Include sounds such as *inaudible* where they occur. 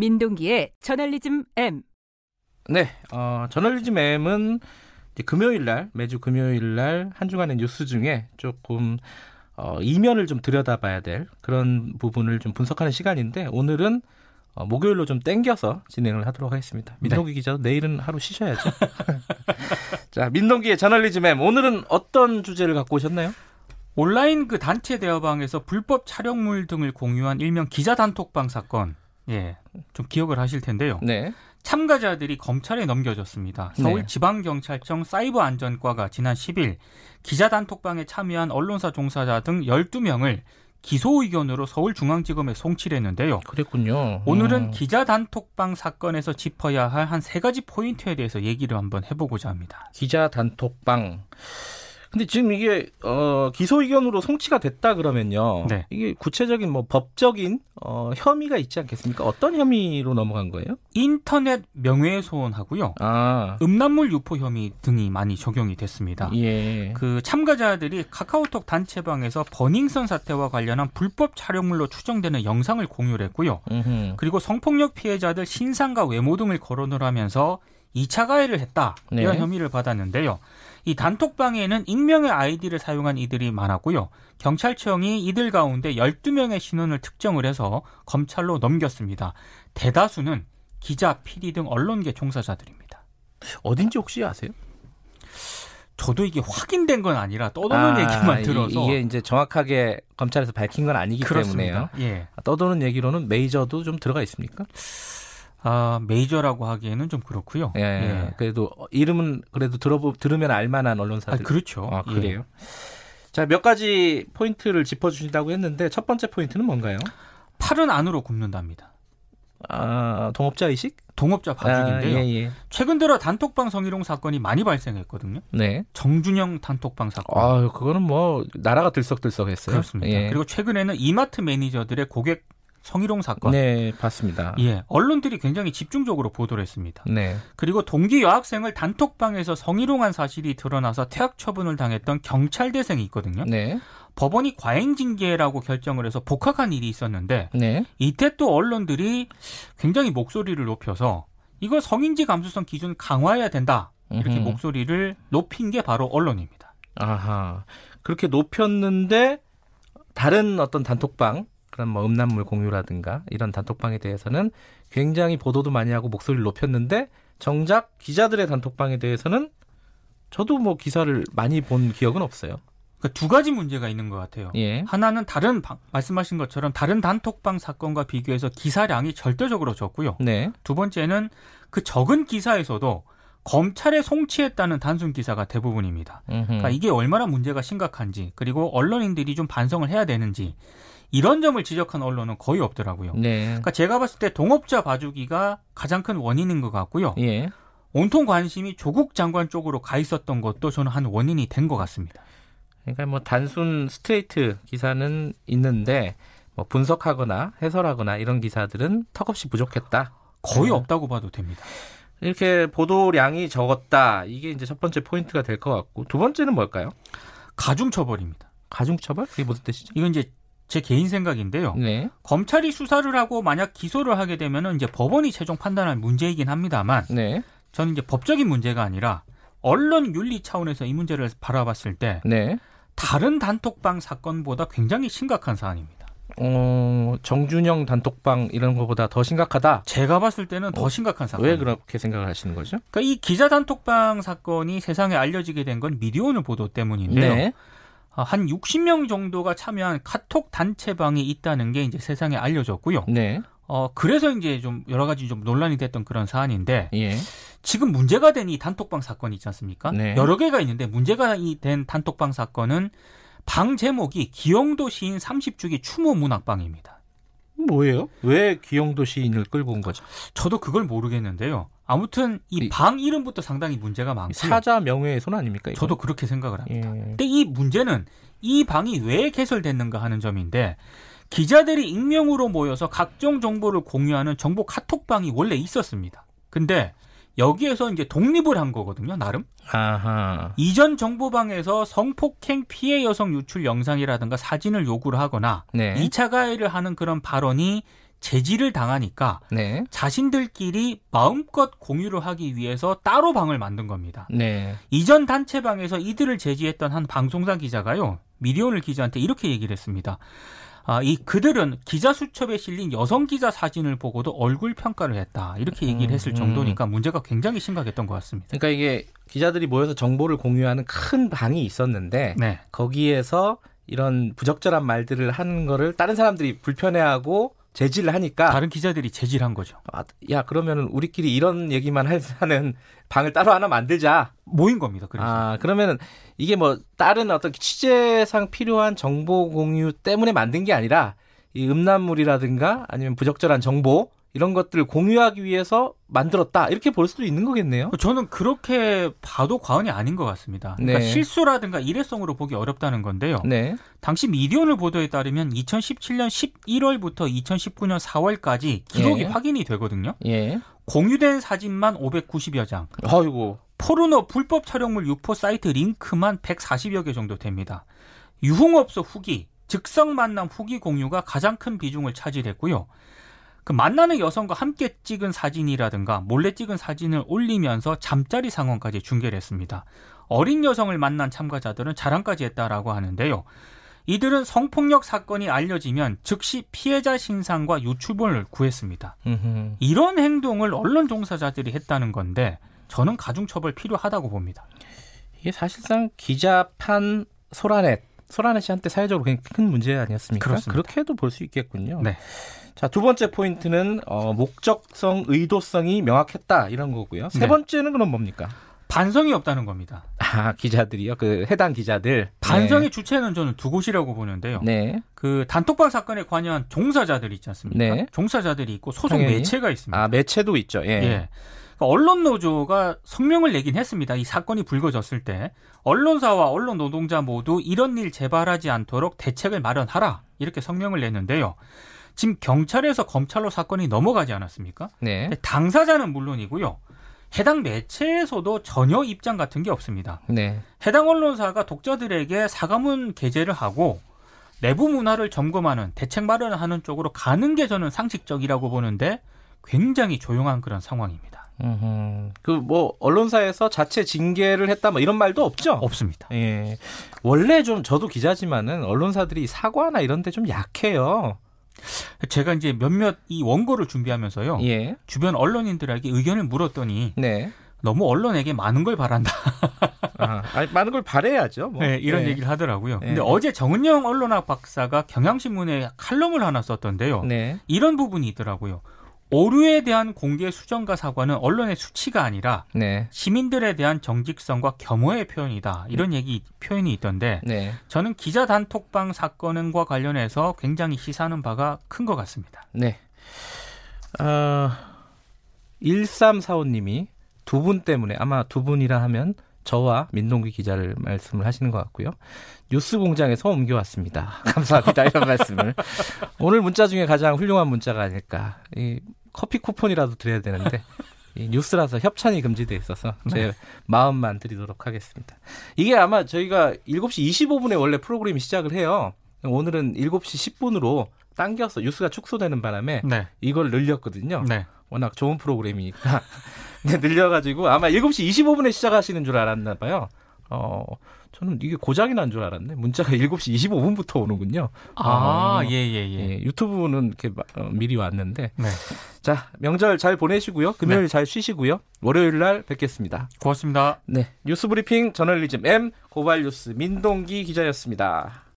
민동기의 저널리즘 M. 네, 어, 저널리즘 M은 금요일 날 매주 금요일 날 한 주간의 뉴스 중에 조금 어, 이면을 좀 들여다봐야 될 그런 부분을 좀 분석하는 시간인데 오늘은 어, 목요일로 좀 땡겨서 진행을 하도록 하겠습니다. 민동기 네. 기자도 내일은 하루 쉬셔야죠. *laughs* 자, 민동기의 저널리즘 M 오늘은 어떤 주제를 갖고 오셨나요? 온라인 그 단체 대화방에서 불법 촬영물 등을 공유한 일명 기자 단톡방 사건. 예. 좀 기억을 하실 텐데요. 네. 참가자들이 검찰에 넘겨졌습니다. 서울 네. 지방경찰청 사이버 안전과가 지난 10일 기자 단톡방에 참여한 언론사 종사자 등 12명을 기소 의견으로 서울중앙지검에 송치를 했는데요. 그랬군요. 오늘은 음. 기자 단톡방 사건에서 짚어야 할 한 세 가지 포인트에 대해서 얘기를 한번 해보고자 합니다. 기자 단톡방. 근데 지금 이게 어, 기소 의견으로 송치가 됐다 그러면요. 네. 이게 구체적인 뭐 법적인 어, 혐의가 있지 않겠습니까? 어떤 혐의로 넘어간 거예요? 인터넷 명예훼손하고요. 아. 음란물 유포 혐의 등이 많이 적용이 됐습니다. 예. 그 참가자들이 카카오톡 단체방에서 버닝썬 사태와 관련한 불법 촬영물로 추정되는 영상을 공유를 했고요. 음흠. 그리고 성폭력 피해자들 신상과 외모 등을 거론을 하면서 2차 가해를 했다. 이런 네. 혐의를 받았는데요. 이 단톡방에는 익명의 아이디를 사용한 이들이 많았고요. 경찰청이 이들 가운데 12명의 신원을 특정을 해서 검찰로 넘겼습니다. 대다수는 기자, PD 등 언론계 종사자들입니다. 어딘지 혹시 아세요? 저도 이게 확인된 건 아니라 떠도는 아, 얘기만 들어서 이게 이제 정확하게 검찰에서 밝힌 건 아니기 그렇습니다. 때문에요. 예. 떠도는 얘기로는 메이저도 좀 들어가 있습니까? 아, 메이저라고 하기에는 좀 그렇고요. 예, 예. 그래도 이름은 그래도 들어보 들으면 알만한 언론사들. 아, 그렇죠. 아, 그래요. 예. 자, 몇 가지 포인트를 짚어 주신다고 했는데 첫 번째 포인트는 뭔가요? 팔은 안으로 굽는답니다. 아, 동업자 의식? 동업자 봐주기인데요. 아, 예, 예. 최근 들어 단톡방 성희롱 사건이 많이 발생했거든요. 네. 정준영 단톡방 사건. 아, 그거는 뭐 나라가 들썩들썩했어요. 그렇습니다. 예. 그리고 최근에는 이마트 매니저들의 고객 성희롱 사건. 네, 봤습니다. 예, 언론들이 굉장히 집중적으로 보도를 했습니다. 네. 그리고 동기 여학생을 단톡방에서 성희롱한 사실이 드러나서 퇴학 처분을 당했던 경찰대생이 있거든요. 네. 법원이 과잉 징계라고 결정을 해서 복학한 일이 있었는데 네. 이때 또 언론들이 굉장히 목소리를 높여서 이거 성인지 감수성 기준 강화해야 된다. 이렇게 음흠. 목소리를 높인 게 바로 언론입니다. 아하. 그렇게 높였는데 다른 어떤 단톡방 그런 뭐 음란물 공유라든가 이런 단톡방에 대해서는 굉장히 보도도 많이 하고 목소리를 높였는데 정작 기자들의 단톡방에 대해서는 저도 뭐 기사를 많이 본 기억은 없어요. 그러니까 두 가지 문제가 있는 것 같아요. 예. 하나는 다른 말씀하신 것처럼 다른 단톡방 사건과 비교해서 기사량이 절대적으로 적고요. 네. 두 번째는 그 적은 기사에서도 검찰에 송치했다는 단순 기사가 대부분입니다. 그러니까 이게 얼마나 문제가 심각한지 그리고 언론인들이 좀 반성을 해야 되는지 이런 점을 지적한 언론은 거의 없더라고요. 네. 그러니까 제가 봤을 때 동업자 봐주기가 가장 큰 원인인 것 같고요. 예. 온통 관심이 조국 장관 쪽으로 가 있었던 것도 저는 한 원인이 된 것 같습니다. 그러니까 뭐 단순 스트레이트 기사는 있는데 뭐 분석하거나 해설하거나 이런 기사들은 턱없이 부족했다. 거의 네. 없다고 봐도 됩니다. 이렇게 보도량이 적었다. 이게 이제 첫 번째 포인트가 될 것 같고 두 번째는 뭘까요? 가중처벌입니다. 가중처벌? 그게 무슨 뜻이죠? 이건 이제 제 개인 생각인데요. 네. 검찰이 수사를 하고 만약 기소를 하게 되면은 이제 법원이 최종 판단할 문제이긴 합니다만 네. 저는 이제 법적인 문제가 아니라 언론 윤리 차원에서 이 문제를 바라봤을 때 네. 다른 단톡방 사건보다 굉장히 심각한 사안입니다. 어, 정준영 단톡방 이런 것보다 더 심각하다? 제가 봤을 때는 더 어, 심각한 사건. 왜 그렇게 생각을 하시는 거죠? 그러니까 이 기자 단톡방 사건이 세상에 알려지게 된 건 미디어오늘 보도 때문인데요. 네. 어, 한 60명 정도가 참여한 카톡 단체방이 있다는 게 이제 세상에 알려졌고요. 네. 어, 그래서 이제 좀 여러 가지 좀 논란이 됐던 그런 사안인데, 예. 지금 문제가 된 이 단톡방 사건이 있지 않습니까? 네. 여러 개가 있는데 문제가 된 단톡방 사건은 방 제목이 기영도 시인 30주기 추모 문학방입니다. 뭐예요? 왜 기영도 시인을 끌고 온 거죠? 저도 그걸 모르겠는데요. 아무튼 이 방 이름부터 상당히 문제가 많고 사자 명예훼손 아닙니까? 이거? 저도 그렇게 생각을 합니다. 예. 근데 이 문제는 이 방이 왜 개설됐는가 하는 점인데 기자들이 익명으로 모여서 각종 정보를 공유하는 정보 카톡방이 원래 있었습니다. 근데 여기에서 이제 독립을 한 거거든요, 나름. 아하. 이전 정보방에서 성폭행 피해 여성 유출 영상이라든가 사진을 요구를 하거나 네. 2차 가해를 하는 그런 발언이 제지를 당하니까 네. 자신들끼리 마음껏 공유를 하기 위해서 따로 방을 만든 겁니다. 네. 이전 단체방에서 이들을 제지했던 한 방송사 기자가요. 미디어오늘 기자한테 이렇게 얘기를 했습니다. 아, 이 그들은 기자 수첩에 실린 여성 기자 사진을 보고도 얼굴 평가를 했다. 이렇게 얘기를 했을 음, 음. 정도니까 문제가 굉장히 심각했던 것 같습니다. 그러니까 이게 기자들이 모여서 정보를 공유하는 큰 방이 있었는데 네. 거기에서 이런 부적절한 말들을 하는 거를 다른 사람들이 불편해하고 제지를 하니까 다른 기자들이 제지를 한 거죠. 아, 야 그러면은 우리끼리 이런 얘기만 하는 방을 따로 하나 만들자. 모인 겁니다. 그래서. 아 그러면은 이게 뭐 다른 어떤 취재상 필요한 정보 공유 때문에 만든 게 아니라 이 음란물이라든가 아니면 부적절한 정보 이런 것들을 공유하기 위해서 만들었다 이렇게 볼 수도 있는 거겠네요. 저는 그렇게 봐도 과언이 아닌 것 같습니다. 그러니까 네. 실수라든가 일회성으로 보기 어렵다는 건데요. 네. 당시 미디어오늘 보도에 따르면 2017년 11월부터 2019년 4월까지 기록이 예. 확인이 되거든요. 예. 공유된 사진만 590여 장. 아이고. 포르노 불법 촬영물 유포 사이트 링크만 140여 개 정도 됩니다. 유흥업소 후기, 즉석 만남 후기 공유가 가장 큰 비중을 차지했고요. 그 만나는 여성과 함께 찍은 사진이라든가 몰래 찍은 사진을 올리면서 잠자리 상황까지 중계를 했습니다. 어린 여성을 만난 참가자들은 자랑까지 했다라고 하는데요. 이들은 성폭력 사건이 알려지면 즉시 피해자 신상과 유출본을 구했습니다. 음흠. 이런 행동을 언론 종사자들이 했다는 건데 저는 가중처벌 필요하다고 봅니다. 이게 사실상 기자판 소라넷, 소라넷이 한테 사회적으로 굉장히 큰 문제 아니었습니까? 그렇습니다. 그렇게도 볼 수 있겠군요. 네. 자, 두 번째 포인트는 어, 목적성, 의도성이 명확했다 이런 거고요. 세 네. 번째는 그럼 뭡니까? 반성이 없다는 겁니다. 아, 기자들이요? 그 해당 기자들. 반성의 네. 주체는 저는 두 곳이라고 보는데요. 네. 그 단톡방 사건에 관여한 종사자들 있지 않습니까? 네. 종사자들이 있고 소속 당연히. 매체가 있습니다. 아, 매체도 있죠. 예. 예. 그러니까 언론 노조가 성명을 내긴 했습니다. 이 사건이 불거졌을 때 언론사와 언론 노동자 모두 이런 일 재발하지 않도록 대책을 마련하라 이렇게 성명을 냈는데요. 지금 경찰에서 검찰로 사건이 넘어가지 않았습니까? 네. 당사자는 물론이고요. 해당 매체에서도 전혀 입장 같은 게 없습니다. 네. 해당 언론사가 독자들에게 사과문 게재를 하고 내부 문화를 점검하는 대책 마련을 하는 쪽으로 가는 게 저는 상식적이라고 보는데 굉장히 조용한 그런 상황입니다. 그 뭐 언론사에서 자체 징계를 했다 뭐 이런 말도 없죠? 없습니다. 예. 원래 좀 저도 기자지만은 언론사들이 사과나 이런 데 좀 약해요. 제가 이제 몇몇 이 원고를 준비하면서요. 예. 주변 언론인들에게 의견을 물었더니 네. 너무 언론에게 많은 걸 바란다. 아, 아니, 많은 걸 바래야죠. 뭐. 네, 이런 네. 얘기를 하더라고요. 네. 근데 어제 정은영 언론학 박사가 경향신문에 칼럼을 하나 썼던데요. 네. 이런 부분이 있더라고요. 오류에 대한 공개 수정과 사과는 언론의 수치가 아니라 네. 시민들에 대한 정직성과 겸허의 표현이다. 이런 얘기 표현이 있던데 네. 저는 기자 단톡방 사건과 관련해서 굉장히 시사하는 바가 큰 것 같습니다. 네. 어, 1345님이 두 분 때문에 아마 두 분이라 하면 저와 민동기 기자를 말씀을 하시는 것 같고요. 뉴스 공장에서 옮겨왔습니다. *laughs* 감사합니다. 이런 말씀을. 오늘 문자 중에 가장 훌륭한 문자가 아닐까. 이 커피 쿠폰이라도 드려야 되는데 이 뉴스라서 협찬이 금지돼 있어서 제 네. 마음만 드리도록 하겠습니다. 이게 아마 저희가 7시 25분에 원래 프로그램이 시작을 해요. 오늘은 7시 10분으로 당겨서 뉴스가 축소되는 바람에 네. 이걸 늘렸거든요. 네. 워낙 좋은 프로그램이니까. *laughs* 네, 늘려가지고 아마 7시 25분에 시작하시는 줄 알았나 봐요. 어, 저는 이게 고장이 난 줄 알았네. 문자가 7시 25분부터 오는군요. 아, 어, 예, 예, 예, 예. 유튜브는 이렇게 어, 미리 왔는데. 네. 자, 명절 잘 보내시고요. 금요일 네. 잘 쉬시고요. 월요일 날 뵙겠습니다. 고맙습니다. 네. 뉴스 브리핑 저널리즘 M 고발 뉴스 민동기 기자였습니다.